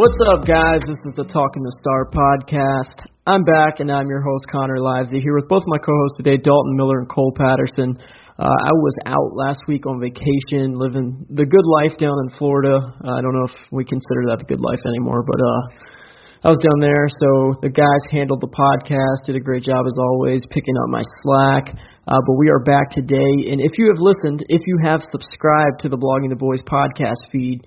What's up, guys? This is the Talking the Star podcast. I'm back, and I'm your host, Connor Livesay, here with both my co-hosts today, Dalton Miller and Cole Patterson. Uh, I was out last week on vacation, living the good life down in Florida. Uh, I don't know if we consider that the good life anymore, but uh, I was down there, so the guys handled the podcast, did a great job as always, picking up my slack. Uh, but we are back today, and if you have listened, if you have subscribed to the Blogging the Boys podcast feed,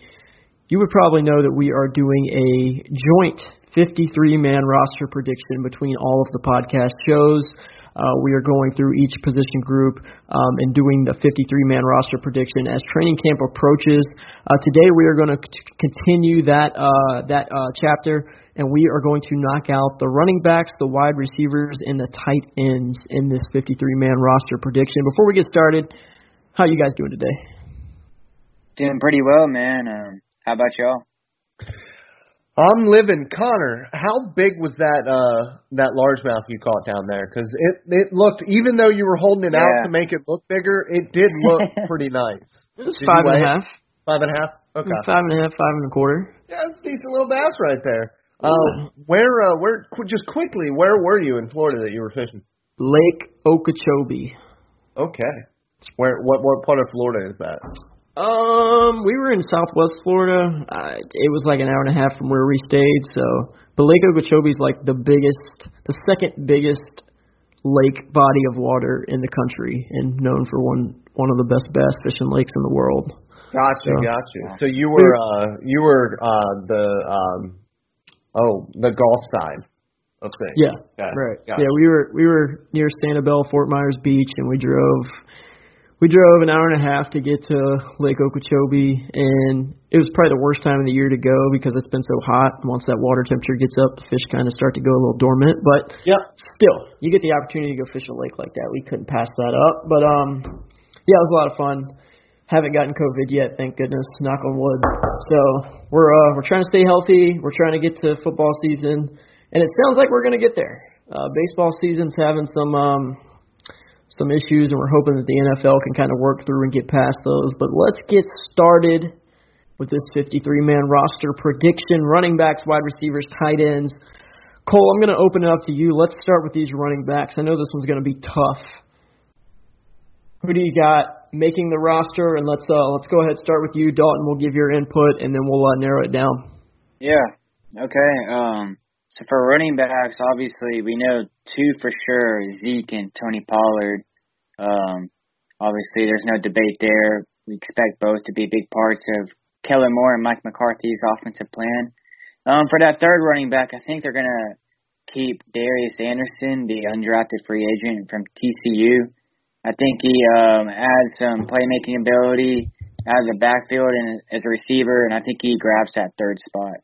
you would probably know that we are doing a joint 53 man roster prediction between all of the podcast shows. Uh, we are going through each position group um, and doing the 53 man roster prediction as training camp approaches. Uh, today we are going to continue that uh, that uh, chapter, and we are going to knock out the running backs, the wide receivers, and the tight ends in this 53 man roster prediction. Before we get started, how are you guys doing today? Doing pretty well, man. Um, how about y'all? I'm living, Connor. How big was that uh that largemouth you caught down there? Because it it looked, even though you were holding it Yeah. out to make it look bigger, it did look pretty nice. It was Did five you and a weigh it? half. Five and a half. Okay. Five and a half, five and a quarter. Yeah, that's a decent little bass right there. Uh, where uh where qu- just quickly, where were you in Florida that you were fishing? Lake Okeechobee. Okay. Where what what part of Florida is that? Um, we were in Southwest Florida. Uh, it was like an hour and a half from where we stayed. So, but Lake Okeechobee is like the biggest, the second biggest lake body of water in the country, and known for one one of the best bass fishing lakes in the world. Gotcha, So- gotcha. So you were uh you were uh the um oh the golf side of things. Yeah, right. got it. Yeah, we were we were near Sanibel, Fort Myers Beach, and we drove we drove an hour and a half to get to Lake Okeechobee, and it was probably the worst time of the year to go because it's been so hot. Once that water temperature gets up, the fish kind of start to go a little dormant. But Yep. still, you get the opportunity to go fish a lake like that. We couldn't pass that up. But um, yeah, it was a lot of fun. Haven't gotten COVID yet, thank goodness. Knock on wood. So we're uh, we're trying to stay healthy. We're trying to get to football season, and it sounds like we're going to get there. Uh, baseball season's having some um, some issues, and we're hoping that the NFL can kind of work through and get past those. But let's get started with this 53-man roster prediction: running backs, wide receivers, tight ends. Cole, I'm going to open it up to you. Let's start with these running backs. I know this one's going to be tough. Who do you got making the roster? And let's uh, let's go ahead and start with you, Dalton. We'll give your input, and then we'll uh, narrow it down. Yeah. Okay. Um. So for running backs, obviously we know two for sure: Zeke and Tony Pollard. Um. Obviously, there's no debate there. We expect both to be big parts of Kellen Moore and Mike McCarthy's offensive plan. Um. For that third running back, I think they're gonna keep Darius Anderson, the undrafted free agent from TCU. I think he um, has some playmaking ability out of the backfield and as a receiver, and I think he grabs that third spot.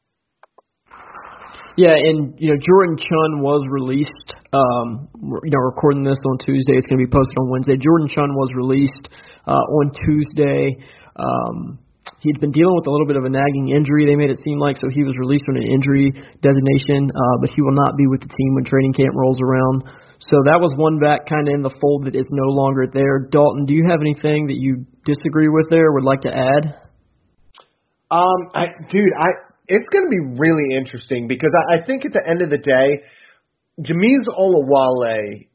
Yeah, and you know Jordan Chunn was released. Um, you know, recording this on Tuesday. It's going to be posted on Wednesday. Jordan Chunn was released uh, on Tuesday. Um, he'd been dealing with a little bit of a nagging injury. They made it seem like so he was released on an injury designation, uh, but he will not be with the team when training camp rolls around. So that was one back kind of in the fold that is no longer there. Dalton, do you have anything that you disagree with there? Would like to add? Um, I, dude, I it's going to be really interesting because I, I think at the end of the day, Jamize Olawale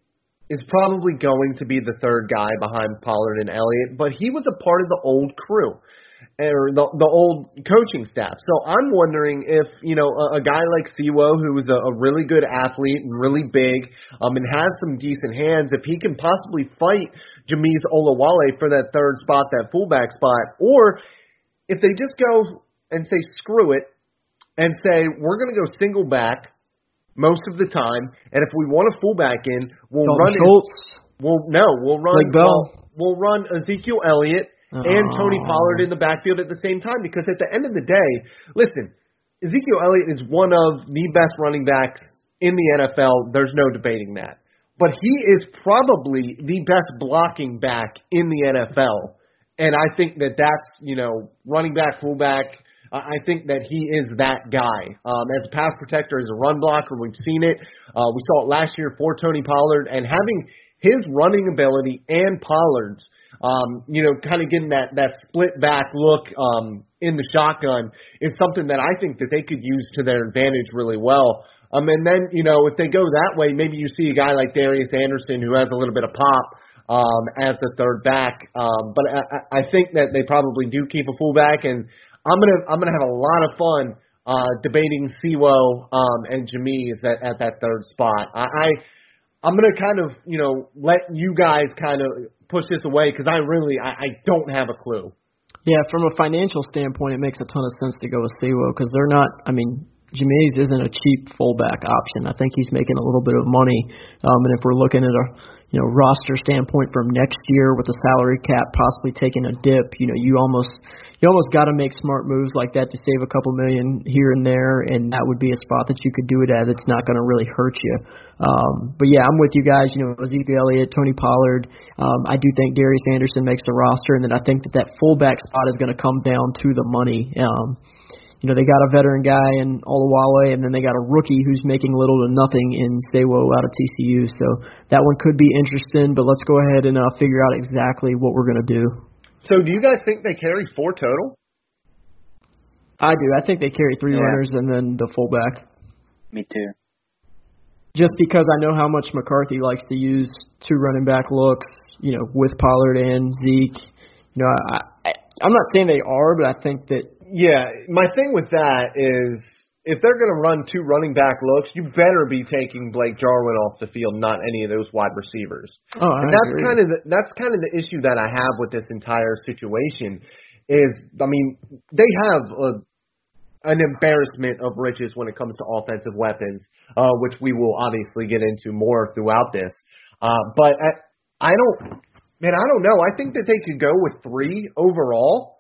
is probably going to be the third guy behind Pollard and Elliott, but he was a part of the old crew or the the old coaching staff. So I'm wondering if you know a, a guy like Sewo, who is a, a really good athlete and really big, um, and has some decent hands, if he can possibly fight Jamize Olawale for that third spot, that fullback spot, or if they just go and say screw it and say we're going to go single back most of the time, and if we want a fullback in, we'll Dalton run. Schultz. In, we'll no, we'll run. Blake Bell. We'll, we'll run Ezekiel Elliott and Tony Oh. Pollard in the backfield at the same time because at the end of the day, listen, Ezekiel Elliott is one of the best running backs in the NFL. There's no debating that. But he is probably the best blocking back in the NFL. And I think that that's, you know, running back, fullback. I think that he is that guy. Um, as a pass protector, as a run blocker, we've seen it. Uh, we saw it last year for Tony Pollard. And having his running ability and Pollard's, um, you know, kind of getting that, that split back look um, in the shotgun is something that I think that they could use to their advantage really well. Um, and then, you know, if they go that way, maybe you see a guy like Darius Anderson who has a little bit of pop um, as the third back. Um, but I I think that they probably do keep a fullback, and I'm gonna I'm gonna have a lot of fun uh, debating Sewo um, and Jamize at, at that third spot. I, I I'm gonna kind of you know let you guys kind of push this away because I really I, I don't have a clue. Yeah, from a financial standpoint, it makes a ton of sense to go with Sewo because they're not. I mean, Jamize isn't a cheap fullback option. I think he's making a little bit of money. Um, and if we're looking at a you know roster standpoint from next year with the salary cap possibly taking a dip, you know, you almost you almost got to make smart moves like that to save a couple million here and there, and that would be a spot that you could do it at. It's not going to really hurt you. Um, but yeah, I'm with you guys. You know, Ezekiel Elliott, Tony Pollard. Um, I do think Darius Anderson makes the roster, and then I think that that fullback spot is going to come down to the money. Um, you know, they got a veteran guy in Olawale, and then they got a rookie who's making little to nothing in Sewo out of TCU. So that one could be interesting. But let's go ahead and uh, figure out exactly what we're going to do. So do you guys think they carry four total? I do. I think they carry three Yeah. runners and then the fullback. Me too. just because I know how much McCarthy likes to use two running back looks, you know, with Pollard and Zeke. You know, I, I I'm not saying they are, but I think that Yeah, my thing with that is if they're going to run two running back looks, you better be taking Blake Jarwin off the field, not any of those wide receivers. oh, I And that's kind of the, that's kind of the issue that I have with this entire situation. Is I mean they have a, an embarrassment of riches when it comes to offensive weapons, uh, which we will obviously get into more throughout this. Uh, but I, I don't, man, I don't know. I think that they could go with three overall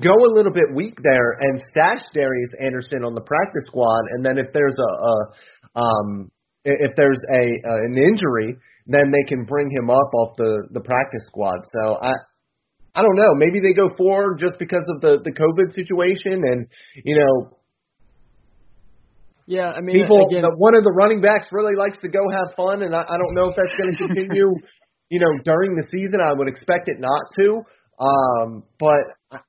go a little bit weak there and stash Darius Anderson on the practice squad, and then if there's a, a um if there's a uh, an injury, then they can bring him up off the the practice squad. So I. I don't know. Maybe they go four just because of the the COVID situation, and you know, yeah, I mean, people. again, the, one of the running backs really likes to go have fun, and I, I don't know if that's going to continue. you know, during the season, I would expect it not to. Um, but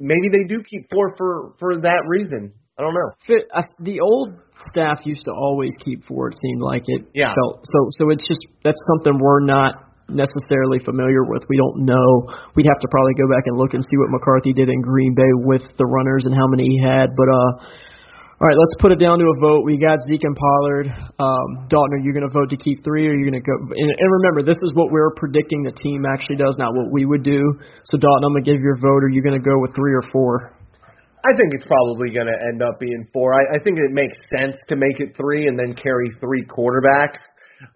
maybe they do keep four for for that reason. I don't know. the old staff used to always keep four. It seemed like it Yeah. felt so. So it's just that's something we're not necessarily familiar with. We don't know. We'd have to probably go back and look and see what McCarthy did in Green Bay with the runners and how many he had. But uh, all right, let's put it down to a vote. We got Zeke and Pollard. Um, Dalton, are you going to vote to keep three, or are you going to go? And, and remember, this is what we're predicting the team actually does, not what we would do. So Dalton, I'm going to give your vote. Are you going to go with three or four? I think it's probably going to end up being four. I, I think it makes sense to make it three and then carry three quarterbacks.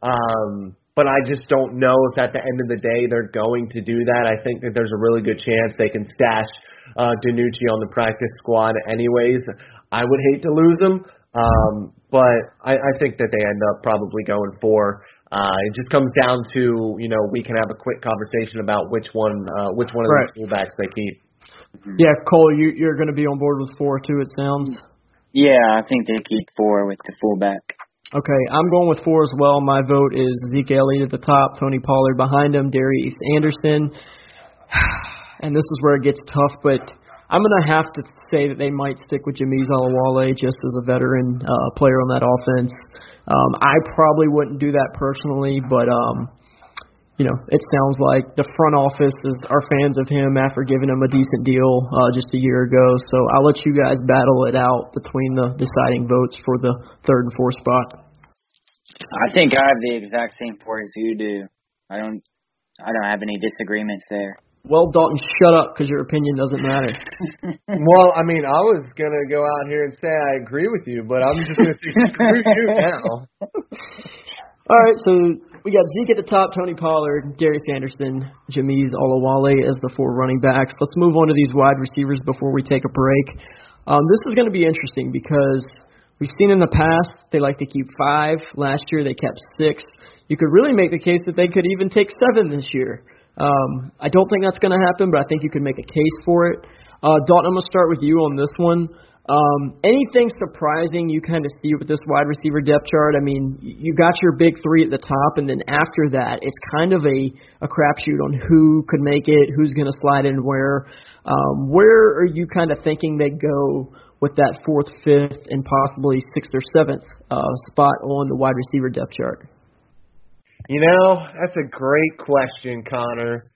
Um, but I just don't know if at the end of the day they're going to do that. I think that there's a really good chance they can stash uh, DiNucci on the practice squad anyways. I would hate to lose him, um, but I, I think that they end up probably going four. Uh, it just comes down to you know we can have a quick conversation about which one uh, which one of Right. these fullbacks they keep. Yeah, Cole, you, you're going to be on board with four too. It sounds. Yeah, I think they keep four with the fullback. Okay, I'm going with four as well. My vote is Zeke Elliott at the top, Tony Pollard behind him, Darius Anderson. And this is where it gets tough, but I'm going to have to say that they might stick with Jamize Olawale just as a veteran uh, player on that offense. Um, I probably wouldn't do that personally, but um, you know, it sounds like the front office is are fans of him after giving him a decent deal uh, just a year ago. So I'll let you guys battle it out between the deciding votes for the third and fourth spot. I think I have the exact same four as you do. I don't. I don't have any disagreements there. Well, Dalton, shut up because your opinion doesn't matter. Well, I mean, I was gonna go out here and say I agree with you, but I'm just gonna say screw you now. All right, so we got Zeke at the top, Tony Pollard, Darius Anderson, Jamize Olawale as the four running backs. Let's move on to these wide receivers before we take a break. Um, this is going to be interesting because we've seen in the past they like to keep five. Last year they kept six. You could really make the case that they could even take seven this year. Um, I don't think that's going to happen, but I think you could make a case for it. Uh, Dalton, I'm going to start with you on this one. Um, anything surprising you kind of see with this wide receiver depth chart? I mean, you got your big three at the top, and then after that, it's kind of a a crapshoot on who could make it, who's going to slide in where. Um, where are you kind of thinking they go with that fourth, fifth, and possibly sixth or seventh uh, spot on the wide receiver depth chart? You know, that's a great question, Connor.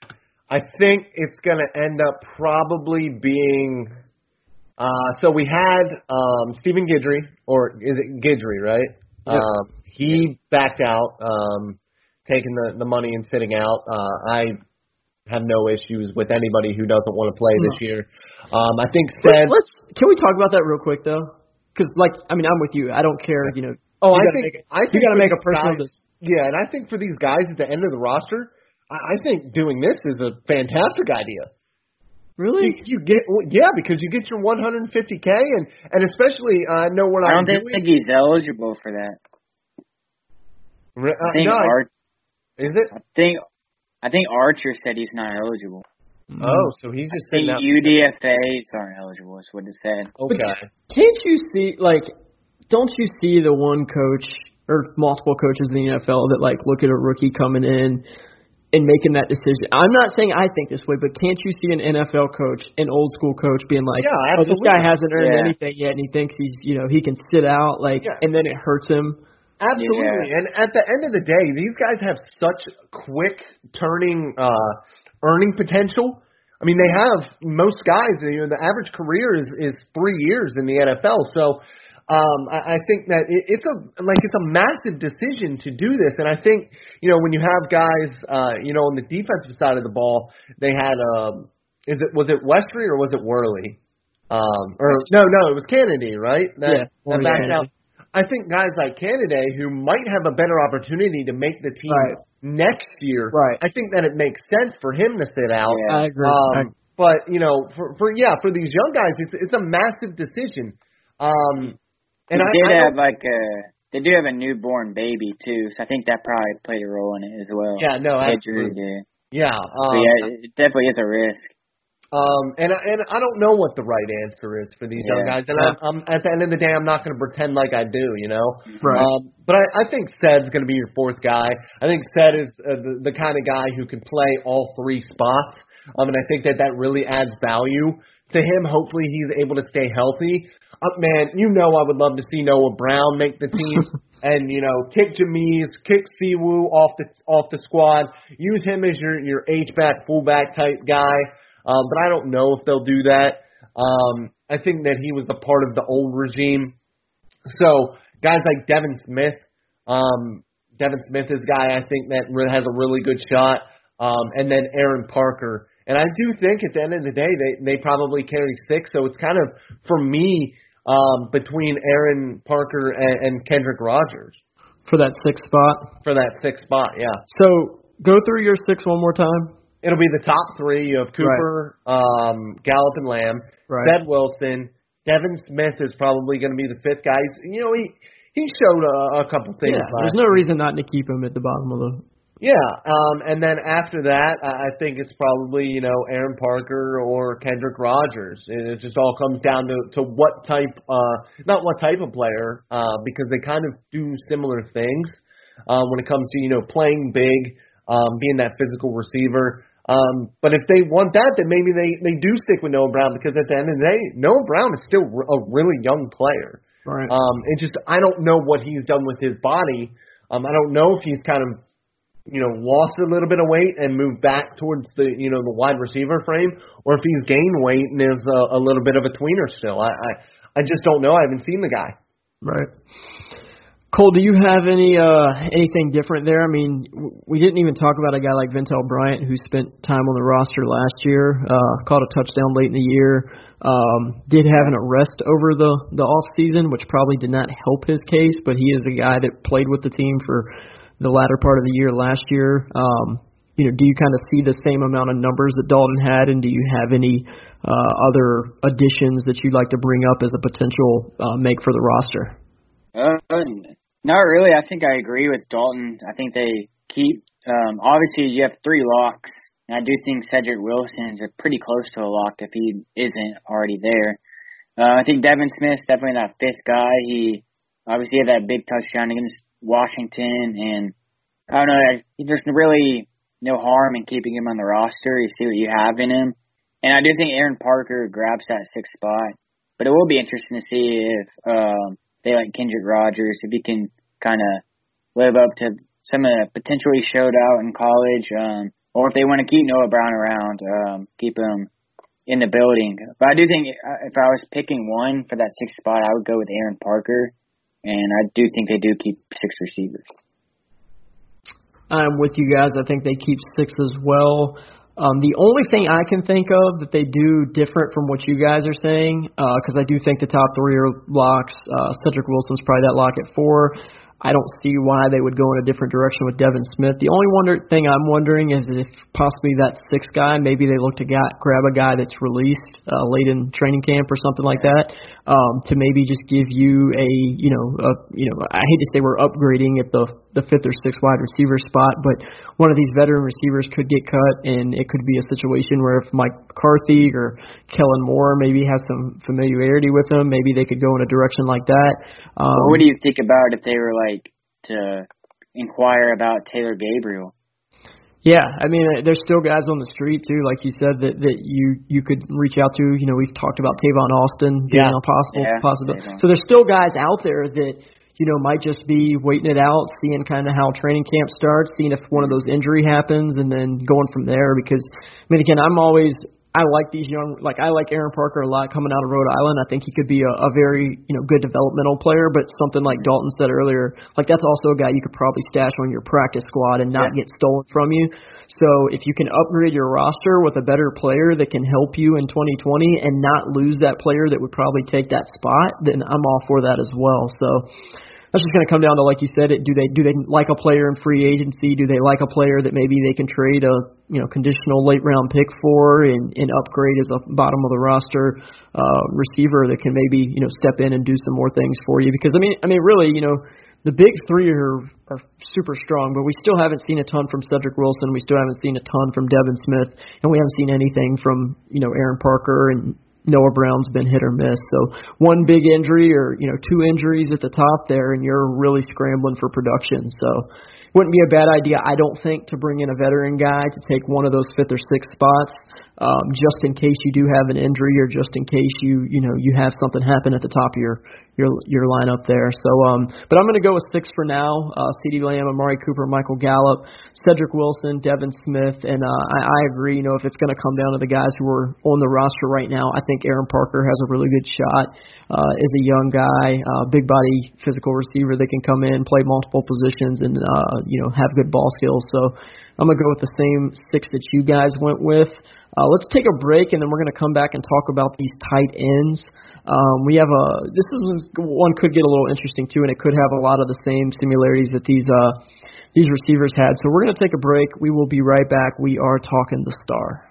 I think it's going to end up probably being. Uh, so we had um, Stephen Guidry, or is it Guidry, right? Yep. Um, he backed out, um, taking the, the money and sitting out. Uh, I have no issues with anybody who doesn't want to play this year. Um, I think said. Let's can we talk about that real quick though? Because like I mean I'm with you. I don't care. You know. Oh, I think make, I think you got to make a these personal. guys- Yeah, and I think for these guys at the end of the roster, I, I think doing this is a fantastic idea. Really? You, you get yeah because you get your 150k and and especially uh, I know what I I'm don't think, doing. he's eligible for that. Re- I uh, think no, I- Ar- is it? I think I think Archer said he's not eligible. Oh, so he's just I sitting think out. UDFA's aren't eligible. Is what it said. Okay. Can't you see like? Don't you see the one coach or multiple coaches in the NFL that like look at a rookie coming in and making that decision? I'm not saying I think this way, but can't you see an NFL coach, an old school coach, being like, Yeah, "Oh, this guy hasn't earned Yeah. anything yet, and he thinks he's you know he can sit out like, Yeah. and then it hurts him." Absolutely. And at the end of the day, these guys have such quick turning uh earning potential. I mean, they have most guys. You know, the average career is is three years in the NFL. So, um, I, I think that it, it's a like it's a massive decision to do this. And I think you know when you have guys, uh, you know, on the defensive side of the ball, they had um, is it was it Westry or was it Worley? Um, or no, no, it was Canady, right? That, Yeah, that backed out. I think guys like Canady who might have a better opportunity to make the team Right. next year. Right. I think that it makes sense for him to sit out. Yeah. I agree. Um, but you know, for for yeah, for these young guys, it's it's a massive decision. Um, and they I, did I have like a they do have a newborn baby too, so I think that probably played a role in it as well. yeah, no, They absolutely, Drew did. yeah, But um, yeah, it definitely is a risk. um, and I- and I don't know what the right answer is for these young guys. And I'm, I'm at the end of the day, I'm not going to pretend like I do, you know. Right. Um, but I, I think Ced's going to be your fourth guy. I think Ced is uh, the, the kind of guy who can play all three spots. Um, and I think that that really adds value to him. Hopefully, he's able to stay healthy. Uh, man, you know I would love to see Noah Brown make the team, and you know kick Jamize, kick Sewo off the off the squad. Use him as your your H back fullback type guy. Um, but I don't know if they'll do that. Um, I think that he was a part of the old regime. So guys like Devin Smith, um, Devin Smith is a guy I think that has a really good shot, um, and then Aaron Parker. And I do think at the end of the day they they probably carry six. So it's kind of for me um, between Aaron Parker and, and Kendrick Rogers for that sixth spot. for that sixth spot. Yeah, So go through your six one more time. it'll be the top three. You have Cooper, um, Gallup, and Lamb. Right. Ced Wilson. Devin Smith is probably going to be the fifth guy. He's, you know, he he showed a, a couple things. Yeah, there's no reason not to keep him at the bottom of the. Yeah, um, and then after that, I I think it's probably you know Aaron Parker or Kendrick Rogers. It it just all comes down to to what type, uh, not what type of player, uh, because they kind of do similar things uh, when it comes to you know playing big, um, being that physical receiver. Um, but if they want that, then maybe they they do stick with Noah Brown because at the end of the day, Noah Brown is still a really young player. Right. Um, it just I don't know what he's done with his body. Um, I don't know if he's kind of you know lost a little bit of weight and moved back towards the you know the wide receiver frame, or if he's gained weight and is a, a little bit of a tweener still. I, I I just don't know. I haven't seen the guy. Right. Cole, do you have any uh anything different there? I mean, we didn't even talk about a guy like Ventell Bryant who spent time on the roster last year, uh caught a touchdown late in the year, um did have an arrest over the the off season, which probably did not help his case, but he is a guy that played with the team for the latter part of the year last year. Um you know, do you kind of see the same amount of numbers that Dalton had and do you have any uh other additions that you'd like to bring up as a potential uh make for the roster? Uh, not really. I think I agree with Dalton. I think they keep. Um, obviously, you have three locks, and I do think Cedrick Wilson is pretty close to a lock if he isn't already there. Uh, I think Devin Smith's definitely that fifth guy. He obviously had that big touchdown against Washington, and I don't know. There's really no harm in keeping him on the roster. You see what you have in him, and I do think Aaron Parker grabs that sixth spot. But it will be interesting to see if um, they like Kendrick Rogers, if he can kind of live up to some of the potential he showed out in college, um, or if they want to keep Noah Brown around, um, keep him in the building. But I do think uh, if I was picking one for that sixth spot, I would go with Aaron Parker, and I do think they do keep six receivers. I'm with you guys. I think they keep six as well. Um, the only thing I can think of that they do different from what you guys are saying, because I do think the top three are locks. Uh, Cedrick Wilson's probably that lock at four. I don't see why they would go in a different direction with Devin Smith. The only wonder thing I'm wondering is if possibly that sixth guy, maybe they look to got, grab a guy that's released uh, late in training camp or something like that, um, to maybe just give you a, you know, a, you know, I hate to say we're upgrading at the the fifth or sixth wide receiver spot, but one of these veteran receivers could get cut, and it could be a situation where if Mike McCarthy or Kellen Moore maybe has some familiarity with him, maybe they could go in a direction like that. Um, what do you think about if they were like to inquire about Taylor Gabriel? Yeah, I mean, uh, there's still guys on the street too, like you said that that you you could reach out to. You know, we've talked about Tavon Austin being Yeah. a possible Yeah, possibility. So there's still guys out there that you know might just be waiting it out, seeing kind of how training camp starts, seeing if one of those injury happens, and then going from there. Because I mean, again, I'm always I like these young, like I like Aaron Parker a lot coming out of Rhode Island. I think he could be a, a very, you know, good developmental player. But something like Dalton said earlier, like that's also a guy you could probably stash on your practice squad and not Yeah. get stolen from you. So if you can upgrade your roster with a better player that can help you in 2020 and not lose that player that would probably take that spot, then I'm all for that as well. So that's just going to come down to, like you said, it do they do they like a player in free agency? Do they like a player that maybe they can trade a you know conditional late round pick for and, and upgrade as a bottom of the roster uh, receiver that can maybe you know step in and do some more things for you? Because I mean, I mean, really, you know, the big three are are super strong, but we still haven't seen a ton from Cedrick Wilson. We still haven't seen a ton from Devin Smith, and we haven't seen anything from you know Aaron Parker and Noah Brown's been hit or miss. So one big injury or you know two injuries at the top there, and you're really scrambling for production. So wouldn't be a bad idea, I don't think, to bring in a veteran guy to take one of those fifth or sixth spots, um, just in case you do have an injury or just in case you you know you have something happen at the top of your your your lineup there. So, um, but I'm going to go with six for now. Uh, CeeDee Lamb, Amari Cooper, Michael Gallup, Cedrick Wilson, Devin Smith, and uh, I, I agree. You know, if it's going to come down to the guys who are on the roster right now, I think Aaron Parker has a really good shot. Uh, is a young guy, uh, big body, physical receiver that can come in, play multiple positions, and uh, you know have good ball skills. So I'm gonna go with the same six that you guys went with. Uh, let's take a break, and then we're gonna come back and talk about these tight ends. Um, we have a this is one could get a little interesting too, and it could have a lot of the same similarities that these uh, these receivers had. So we're gonna take a break. We will be right back. We are talking the star.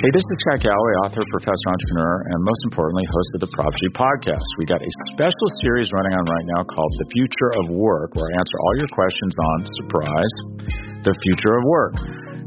Hey, this is Scott Galloway, author, professor, entrepreneur, and most importantly, host of the Prop G podcast. We got a special series running on right now called The Future of Work, where I answer all your questions on, surprise, the future of work.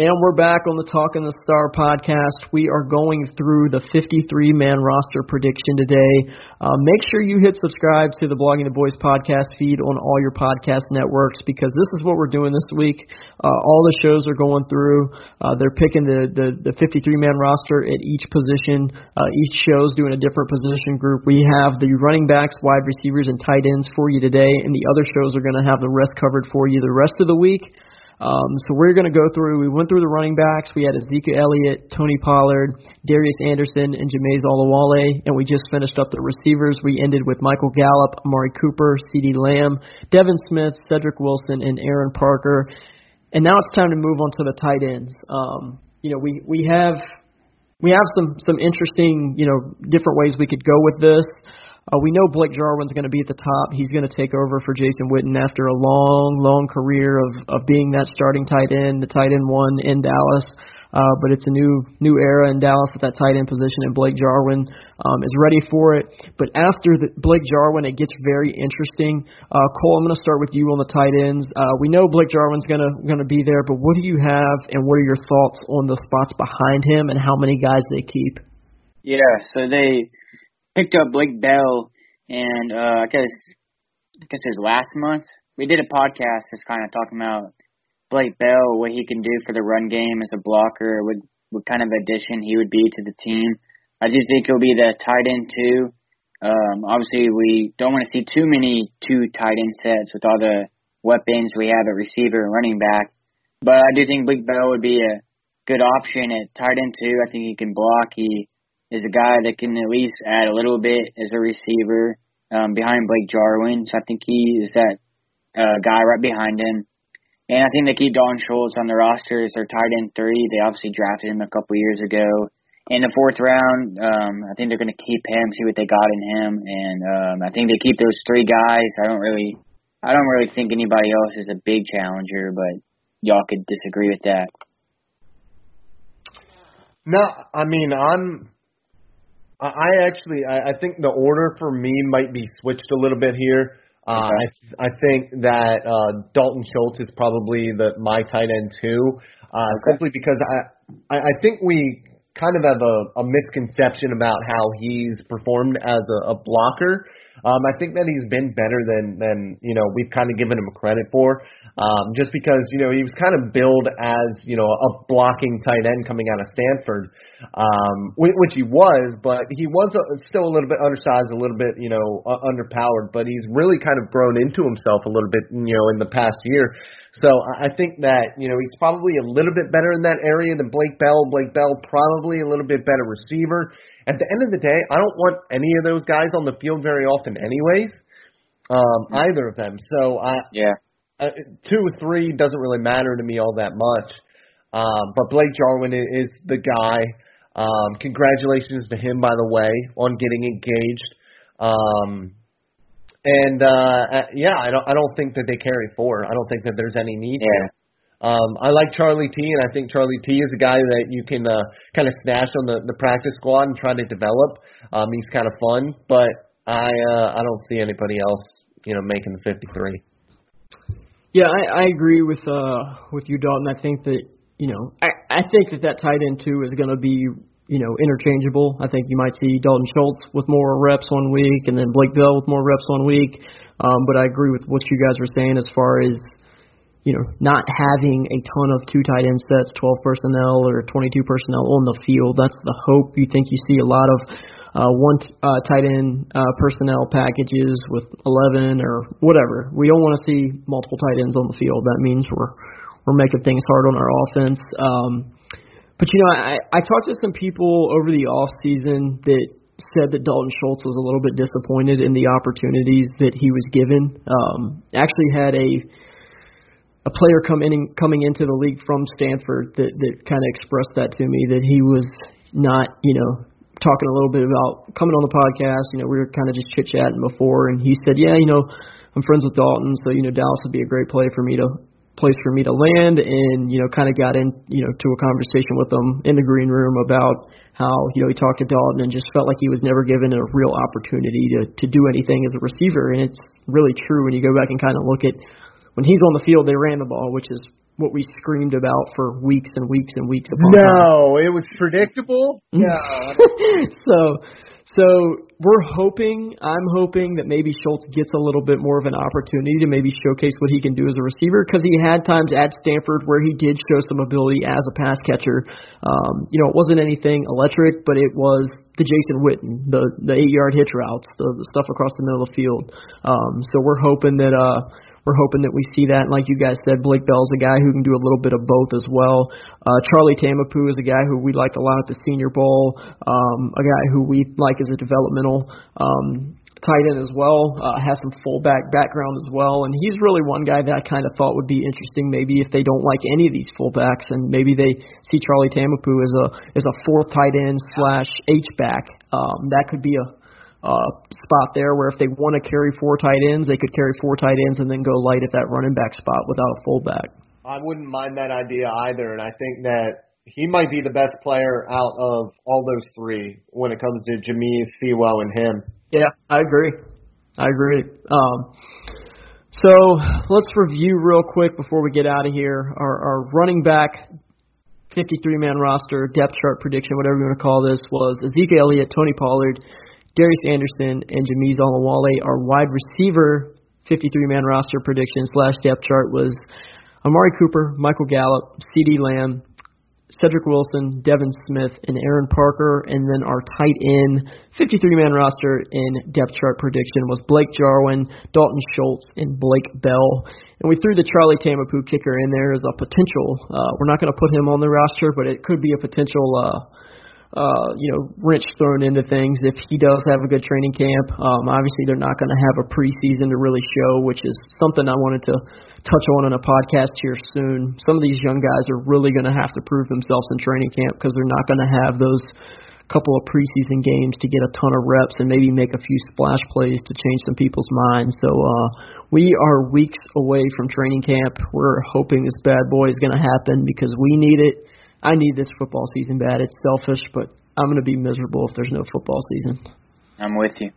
And we're back on the Talking the Star podcast. We are going through the 53 man roster prediction today. Uh, make sure you hit subscribe to the Blogging the Boys podcast feed on all your podcast networks because this is what we're doing this week. Uh, all the shows are going through. Uh, they're picking the, the, the 53 man roster at each position. Uh, each show's doing a different position group. We have the running backs, wide receivers, and tight ends for you today, and the other shows are going to have the rest covered for you the rest of the week. Um, so we're going to go through. We went through the running backs. We had Ezekiel Elliott, Tony Pollard, Darius Anderson, and Jamize Olawale, and we just finished up the receivers. We ended with Michael Gallup, Amari Cooper, CeeDee Lamb, Devin Smith, Cedrick Wilson, and Aaron Parker. And now it's time to move on to the tight ends. Um, you know, we we have we have some some interesting you know different ways we could go with this. Uh, we know Blake Jarwin's going to be at the top. He's going to take over for Jason Witten after a long, long career of of being that starting tight end, the tight end one in Dallas. Uh, but it's a new new era in Dallas at that tight end position, and Blake Jarwin um, is ready for it. But after the, Blake Jarwin, it gets very interesting. Uh, Cole, I'm going to start with you on the tight ends. Uh, we know Blake Jarwin's going to going to be there, but what do you have, and what are your thoughts on the spots behind him, and how many guys they keep? Yeah, so they picked up Blake Bell, and uh, I guess I guess it was last month. We did a podcast just kind of talking about Blake Bell, what he can do for the run game as a blocker, what what kind of addition he would be to the team. I do think he'll be the tight end too. Um, obviously, we don't want to see too many two tight end sets with all the weapons we have at receiver and running back. But I do think Blake Bell would be a good option at tight end too. I think he can block. He is a guy that can at least add a little bit as a receiver um, behind Blake Jarwin. So I think he is that uh, guy right behind him. And I think they keep Don Schultz on the roster as their tight end three. They obviously drafted him a couple years ago. In the fourth round, um, I think they're going to keep him, see what they got in him, and um, I think they keep those three guys. I don't really, I don't really think anybody else is a big challenger, but y'all could disagree with that. No, I mean I'm I actually, I, I think the order for me might be switched a little bit here. Uh, okay. I I think that uh, Dalton Schultz is probably the my tight end too, uh, okay. simply because I, I I think we kind of have a, a misconception about how he's performed as a, a blocker. Um, I think that he's been better than than you know we've kind of given him credit for. Um, just because you know he was kind of billed as you know a blocking tight end coming out of Stanford, um, which he was, but he was a, still a little bit undersized, a little bit you know uh, underpowered. But he's really kind of grown into himself a little bit you know in the past year. So I think that you know he's probably a little bit better in that area than Blake Bell. Blake Bell probably a little bit better receiver. At the end of the day, I don't want any of those guys on the field very often, anyways. Um, either of them. So I yeah, uh, two or three doesn't really matter to me all that much. Um, but Blake Jarwin is, is the guy. Um, congratulations to him, by the way, on getting engaged. Um, and uh, uh yeah, I don't I don't think that they carry four. I don't think that there's any need yeah. to. Um, I like Charlie T, and I think Charlie T is a guy that you can uh, kind of snatch on the, the practice squad and try to develop. Um, he's kind of fun, but I uh, I don't see anybody else, you know, making the 53. Yeah, I, I agree with uh with you, Dalton. I think that you know I I think that that tight end too is going to be you know interchangeable. I think you might see Dalton Schultz with more reps one week, and then Blake Bell with more reps one week. Um, but I agree with what you guys were saying as far as you know, not having a ton of two tight end sets, 12 personnel or 22 personnel on the field. That's the hope. You think you see a lot of uh, one uh, tight end uh, personnel packages with 11 or whatever. We don't want to see multiple tight ends on the field. That means we're we're making things hard on our offense. Um, but you know, I, I talked to some people over the off season that said that Dalton Schultz was a little bit disappointed in the opportunities that he was given. Um, actually had a a player come in coming into the league from Stanford that that kind of expressed that to me that he was not you know talking a little bit about coming on the podcast. You know, we were kind of just chit chatting before, and he said, "Yeah, you know, I'm friends with Dalton, so you know Dallas would be a great play for me to place for me to land." And you know, kind of got in you know to a conversation with him in the green room about how you know he talked to Dalton and just felt like he was never given a real opportunity to to do anything as a receiver, and it's really true when you go back and kind of look at when he's on the field, they ran the ball, which is what we screamed about for weeks and weeks and weeks upon No, it was predictable. No. so so we're hoping, I'm hoping that maybe Schultz gets a little bit more of an opportunity to maybe showcase what he can do as a receiver because he had times at Stanford where he did show some ability as a pass catcher. Um, you know, it wasn't anything electric, but it was the Jason Witten, the the eight yard hitch routes, the, the stuff across the middle of the field. Um, so we're hoping that uh we're hoping that we see that. And like you guys said, Blake Bell's a guy who can do a little bit of both as well. Uh, Charlie Taumoepeau is a guy who we liked a lot at the Senior Bowl. Um, a guy who we like as a developmental um, tight end as well. Uh, has some fullback background as well, and he's really one guy that I kind of thought would be interesting. Maybe if they don't like any of these fullbacks, and maybe they see Charlie Taumoepeau as a as a fourth tight end slash H back, um, that could be a uh, spot there where if they want to carry four tight ends, they could carry four tight ends and then go light at that running back spot without a fullback. I wouldn't mind that idea either, and I think that he might be the best player out of all those three when it comes to Jamize, Sewo, and him. Yeah, I agree. I agree. Um, so let's review real quick before we get out of here our, our running back 53 man roster, depth chart prediction, whatever you want to call this, was Ezekiel Elliott, Tony Pollard, Darius Anderson, and Jamize Olawale. Our wide receiver 53 man roster prediction slash depth chart was Amari Cooper, Michael Gallup, CeeDee Lamb, Cedrick Wilson, Devin Smith, and Aaron Parker. And then our tight end 53 man roster in depth chart prediction was Blake Jarwin, Dalton Schultz, and Blake Bell. And we threw the Charlie Taumoepeau kicker in there as a potential. Uh, we're not going to put him on the roster, but it could be a potential. Uh, uh, you know, wrench thrown into things if he does have a good training camp. Um, obviously, they're not going to have a preseason to really show, which is something I wanted to touch on in a podcast here soon. Some of these young guys are really going to have to prove themselves in training camp because they're not going to have those couple of preseason games to get a ton of reps and maybe make a few splash plays to change some people's minds. So uh, we are weeks away from training camp. We're hoping this bad boy is going to happen because we need it. I need this football season bad. It's selfish, but I'm going to be miserable if there's no football season. I'm with you.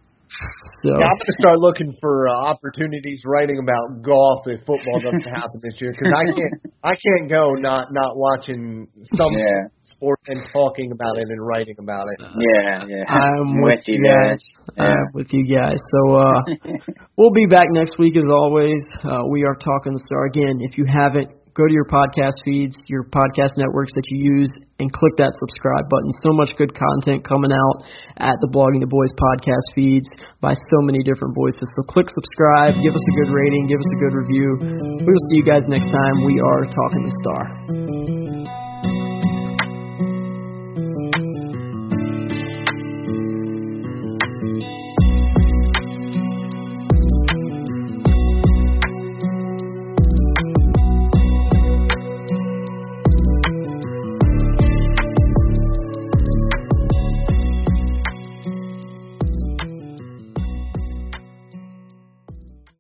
So Yeah, I'm going to start looking for uh, opportunities writing about golf if football doesn't happen this year because I can't I can't go not not watching some Yeah. sport and talking about it and writing about it. Yeah, yeah. I'm with, you guys. Yeah. I'm with you guys. So uh, we'll be back next week as always. Uh, we are talking the star again. If you haven't, go to your podcast feeds, your podcast networks that you use, and click that subscribe button. So much good content coming out at the Blogging the Boys podcast feeds by so many different voices. So click subscribe, give us a good rating, give us a good review. We will see you guys next time. We are talking the star.